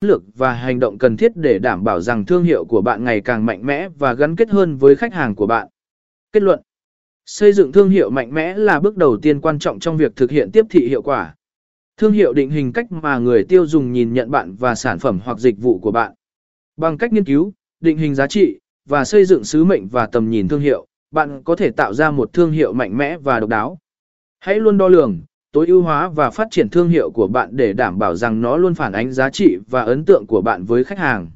lược và hành động cần thiết để đảm bảo rằng thương hiệu của bạn ngày càng mạnh mẽ và gắn kết hơn với khách hàng của bạn. Kết luận Xây dựng thương hiệu mạnh mẽ là bước đầu tiên quan trọng trong việc thực hiện tiếp thị hiệu quả. Thương hiệu định hình cách mà người tiêu dùng nhìn nhận bạn và sản phẩm hoặc dịch vụ của bạn. Bằng cách nghiên cứu, định hình giá trị và xây dựng sứ mệnh và tầm nhìn thương hiệu, bạn có thể tạo ra một thương hiệu mạnh mẽ và độc đáo. Hãy luôn đo lường, tối ưu hóa và phát triển thương hiệu của bạn để đảm bảo rằng nó luôn phản ánh giá trị và ấn tượng của bạn với khách hàng.